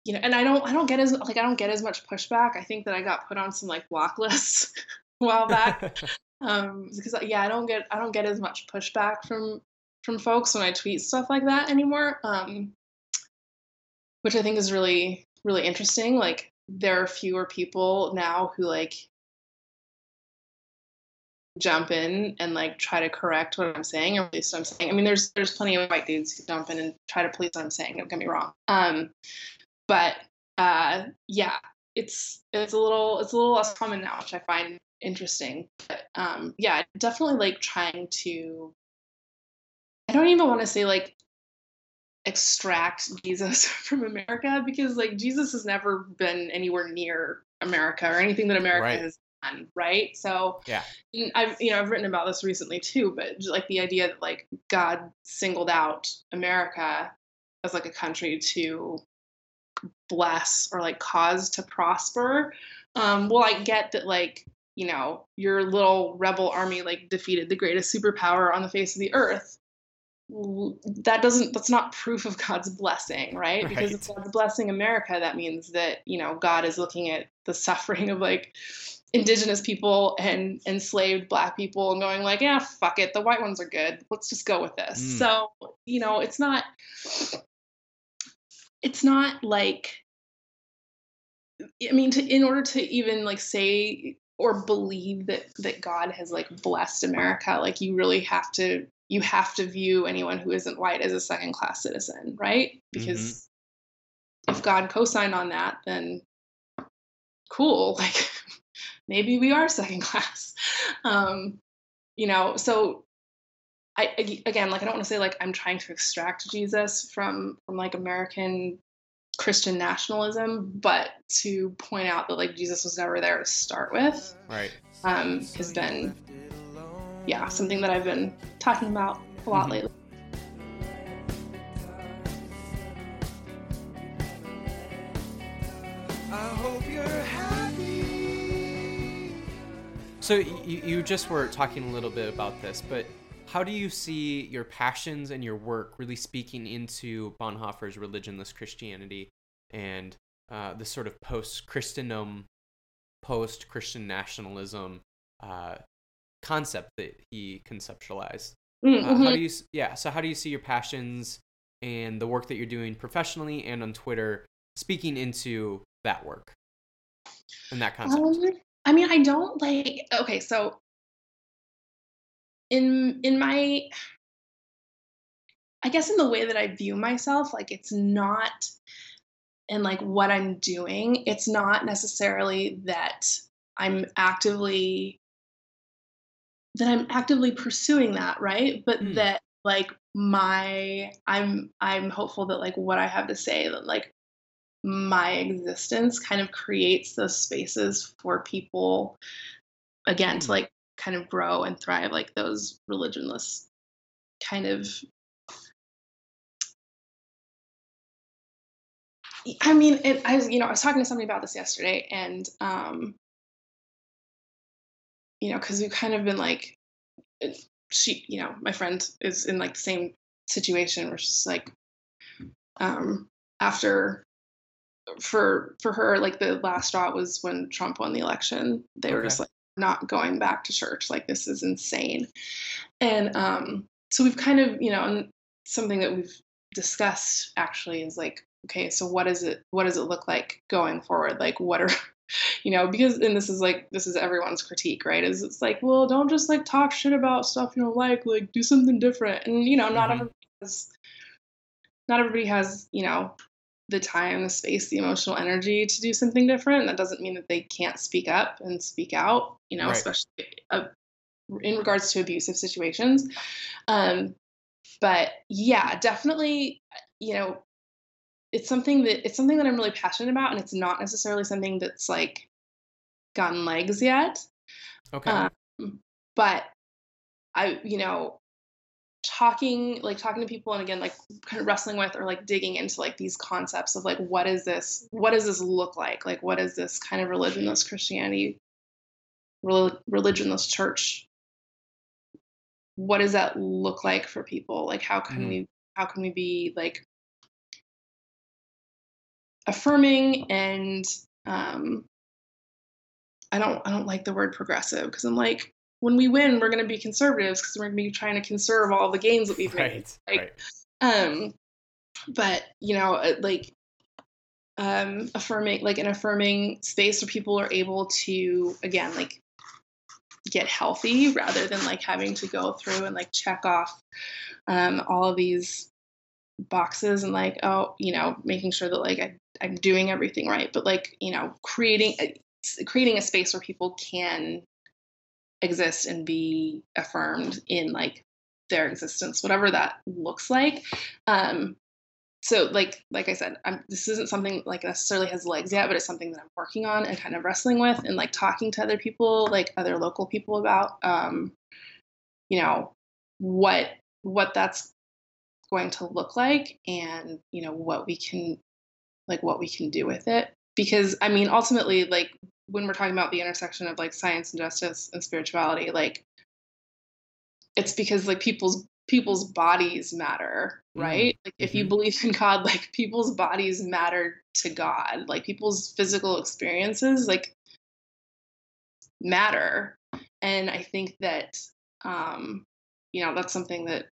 you know and i don't i don't get as like i don't get as much pushback. I think that i got put on some like block (laughs) lists a while back. (laughs) Um because yeah i don't get i don't get as much pushback from from folks when i tweet stuff like that anymore. Um which i think is really really interesting. Like there are fewer people now who like jump in and like try to correct what I'm saying or at least what I'm saying. I mean, there's there's plenty of white dudes who jump in and try to police what I'm saying. Don't get me wrong. Um, but uh, yeah, it's it's a little it's a little less common now, which I find interesting. But um, yeah, definitely like trying to. I don't even want to say like extract Jesus (laughs) from America because like Jesus has never been anywhere near America or anything that America Right. has right? So Yeah. I've you know I've written about this recently too, but just like the idea that like God singled out America as like a country to bless or like cause to prosper. Um, well, I get that like you know your little rebel army like defeated the greatest superpower on the face of the earth. That doesn't that's not proof of God's blessing, right? (laughs) Because if Right. God's blessing America, that means that you know God is looking at the suffering of like indigenous people and enslaved black people and going like yeah fuck it the white ones are good. Let's just go with this. Mm. so you know it's not it's not like i mean to, in order to even like say or believe that that god has like blessed america like you really have to you have to view anyone who isn't white as a second class citizen right? Because if god co-signed on that then cool (laughs) like maybe we are second (laughs) class um you know so I again like I don't want to say like I'm trying to extract Jesus from from like American Christian nationalism, but to point out that like Jesus was never there to start with Right. um, has been yeah something that I've been talking about a lot Mhm. lately. I hope you're happy. So you, you just were talking a little bit about this, but how do you see your passions and your work really speaking into Bonhoeffer's religionless Christianity and uh, the sort of post-Christendom, post-Christian nationalism uh, concept that he conceptualized? Mm, Uh, how do you, yeah? So how do you see your passions and the work that you're doing professionally and on Twitter speaking into that work and that concept? Um, I mean, I don't like. Okay, so in in my, I guess in the way that I view myself, like it's not, and like what I'm doing, it's not necessarily that I'm actively that I'm actively pursuing that, right? But Mm. that like my I'm I'm hopeful that like what I have to say that like my existence kind of creates those spaces for people again to Mm. like kind of grow and thrive like those religionless kind of I mean, it, I was, you know, I was talking to somebody about this yesterday, and um, you know, because we've kind of been like, she, you know, my friend is in like the same situation where she's like, um, after for for her, like the last straw was when Trump won the election. They were just like not going back to church. Like this is insane, and um, so we've kind of, you know, and something that we've discussed actually is like, okay, so what is it? What does it look like going forward? Like, what are (laughs) you know because and this is like this is everyone's critique right is it's like well don't just like talk shit about stuff you don't like like do something different and you know not Mhm. everybody has not everybody has you know the time the space the emotional energy to do something different that doesn't mean that they can't speak up and speak out you know Right. especially uh, in regards to abusive situations um but yeah definitely you know it's something that it's something that I'm really passionate about, and it's not necessarily something that's like gotten legs yet. Okay. Um, but I, you know, talking like talking to people and again like kind of wrestling with or like digging into like these concepts of like what is this what does this look like? Like what is this kind of religionless christianity rel- religionless church? What does that look like for people? Like how can Mhm. we how can we be like affirming and um i don't i don't like the word progressive because i'm like when we win we're going to be conservatives because we're going to be trying to conserve all the gains that we've made right. like- right. um but you know uh, like um affirming like an affirming space where people are able to again like get healthy rather than like having to go through and like check off um all of these boxes and like oh you know making sure that like I, i'm doing everything right but like you know creating a, creating a space where people can exist and be affirmed in like their existence whatever that looks like. Um so like like i said I'm, this isn't something like necessarily has legs yet but it's something that i'm working on and kind of wrestling with and like talking to other people like other local people about um you know what what that's going to look like and you know what we can like what we can do with it. Because i mean ultimately like when we're talking about the intersection of like science and justice and spirituality like it's because like people's people's bodies matter right like if you mhm. believe in god like people's bodies matter to god like people's physical experiences like matter and i think that um you know that's something that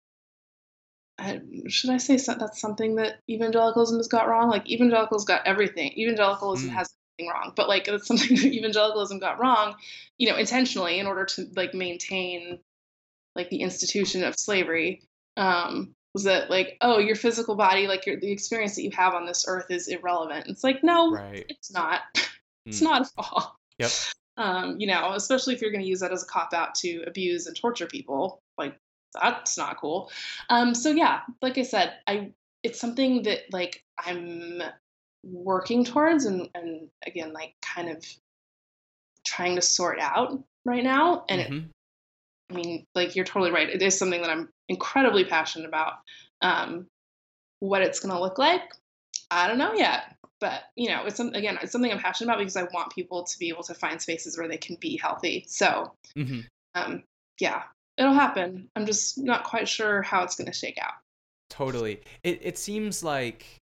I, should I say so, that's something that evangelicalism has got wrong? Like evangelicals got everything. Evangelicalism Mm. has wrong, but like it's (laughs) something that evangelicalism got wrong, you know, intentionally in order to like maintain like the institution of slavery. Um, was that like, oh, your physical body, like your the experience that you have on this earth is irrelevant? It's like, no, Right. it's not. (laughs) it's Mm. not at all. Yep. Um, you know, especially if you're going to use that as a cop out to abuse and torture people, like that's not cool. Um, so yeah, like I said, I it's something that like I'm working towards and and again like kind of trying to sort out right now. And it, Mhm. I mean, like you're totally right. It is something that I'm incredibly passionate about. Um, what it's going to look like, I don't know yet. but you know, it's some, again, it's something I'm passionate about because I want people to be able to find spaces where they can be healthy. So, hmm um, yeah, it'll happen. I'm just not quite sure how it's going to shake out. Totally. It it seems like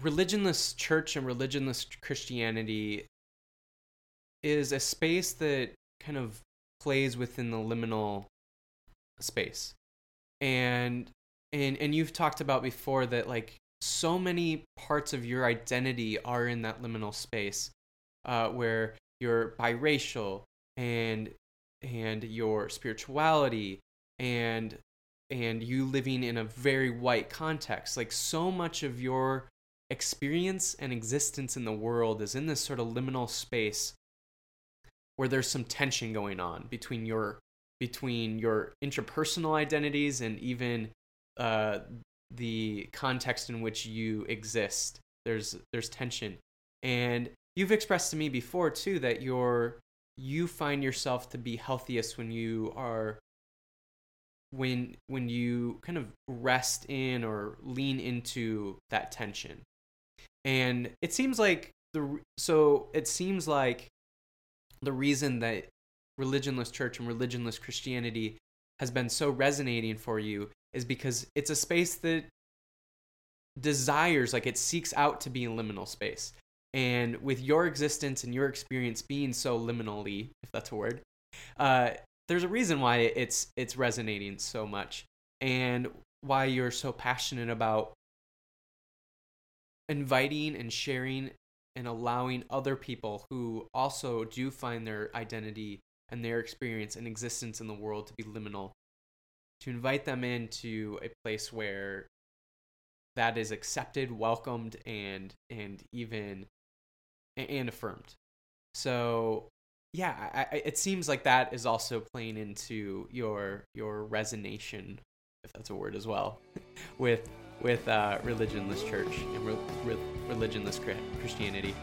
religionless church and religionless Christianity is a space that kind of plays within the liminal space. And and and you've talked about before that like so many parts of your identity are in that liminal space uh, where you're biracial and and your spirituality and and you living in a very white context like so much of your experience and existence in the world is in this sort of liminal space where there's some tension going on between your between your interpersonal identities and even uh, the context in which you exist. There's there's tension. And you've expressed to me before too that you're you find yourself to be healthiest when you are when when you kind of rest in or lean into that tension and it seems like the so it seems like the reason that religionless church and religionless christianity has been so resonating for you is because it's a space that desires like it seeks out to be in liminal space. And with your existence and your experience being so liminally if that's a word uh, there's a reason why it's it's resonating so much and why you're so passionate about inviting and sharing and allowing other people who also do find their identity and their experience and existence in the world to be liminal to invite them into a place where that is accepted welcomed and and even and affirmed. So yeah I, I, it seems like that is also playing into your your resonation if that's a word as well (laughs) with with uh, religionless church and re- re- religionless christianity.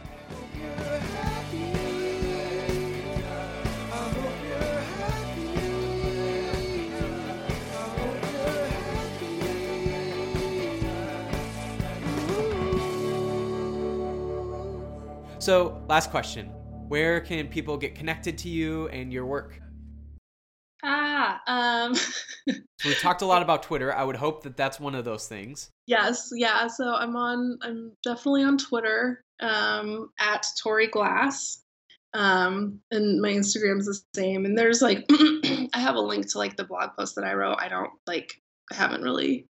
So last question. Where can people get connected to you and your work Ah, um, (laughs) so we talked a lot about twitter i would hope that that's one of those things yes, yeah. So I'm on. I'm definitely on Twitter um, at Tori Glass, um, and my Instagram's the same. And there's like, (clears throat) I have a link to like the blog post that I wrote. I don't like. I haven't really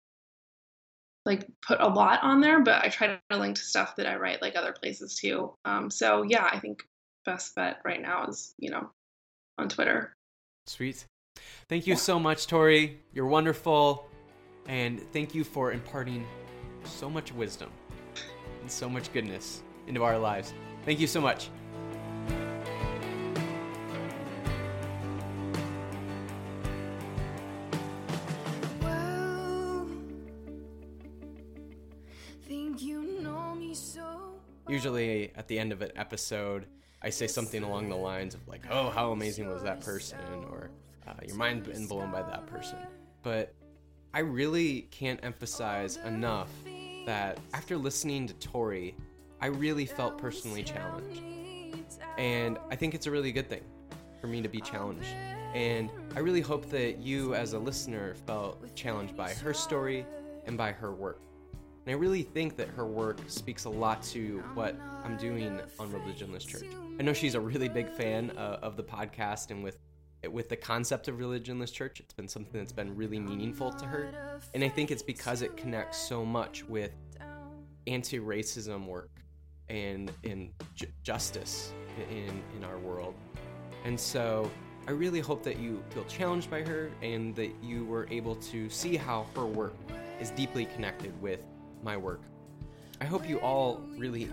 like put a lot on there, but I try to link to stuff that I write like other places too. Um, so yeah, I think best bet right now is you know on Twitter. Sweet. Thank you so much, Tori. You're wonderful. And thank you for imparting so much wisdom and so much goodness into our lives. Thank you so much. Well, think you know me so Usually at the end of an episode, I say something along the lines of, like, oh, how amazing was that person? Or uh, your mind been blown by that person. But I really can't emphasize enough that after listening to Tori, I really felt personally challenged. And I think it's a really good thing for me to be challenged. And I really hope that you, as a listener, felt challenged by her story and by her work. And I really think that her work speaks a lot to what I'm doing on Religionless Church. I know she's a really big fan uh, of the podcast and with with the concept of religionless church it's been something that's been really meaningful to her. And i think it's because it connects so much with anti-racism work and in ju- justice in in our world. And so i really hope that you feel challenged by her and that you were able to see how her work is deeply connected with my work. I hope you all really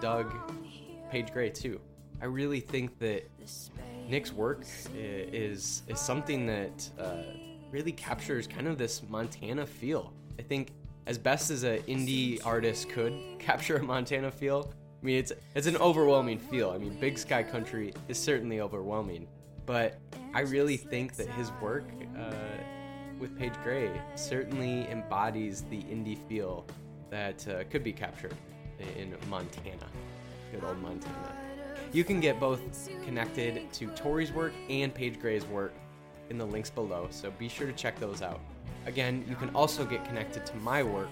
dug Page Grey too. I really think that Nick's work is is something that uh, really captures kind of this Montana feel. I think as best as an indie artist could (laughs) capture a Montana feel. I mean, it's it's an overwhelming feel. I mean, Big Sky Country is certainly overwhelming, but I really think that his work uh, with Page Grey certainly embodies the indie feel that uh, could be captured. in Montana. Good old Montana. You can get both connected to Tori's work and Page Grey's work in the links below, so be sure to check those out. Again, you can also get connected to my work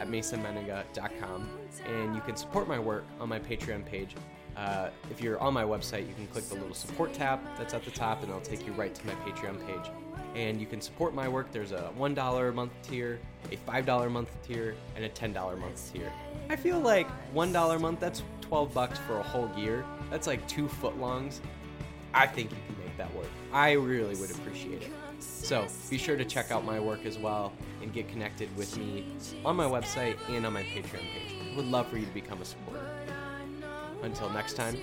at masonmennenga.com, and you can support my work on my Patreon page. Uh, if you're on my website, you can click the little support tab that's at the top, and it'll take you right to my Patreon page. And you can support my work. There's a $1 a month tier, a $5 a month tier, and a $10 a month tier. I feel like $1 a month, that's 12 bucks for a whole year. That's like two footlongs. I think you can make that work. I really would appreciate it. So be sure to check out my work as well and get connected with me on my website and on my Patreon page. Would love for you to become a supporter. Until next time,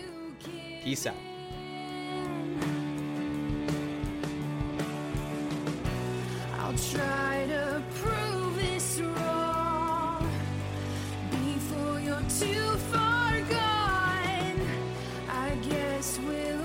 peace out. I'll try to prove this wrong before you're too far. I guess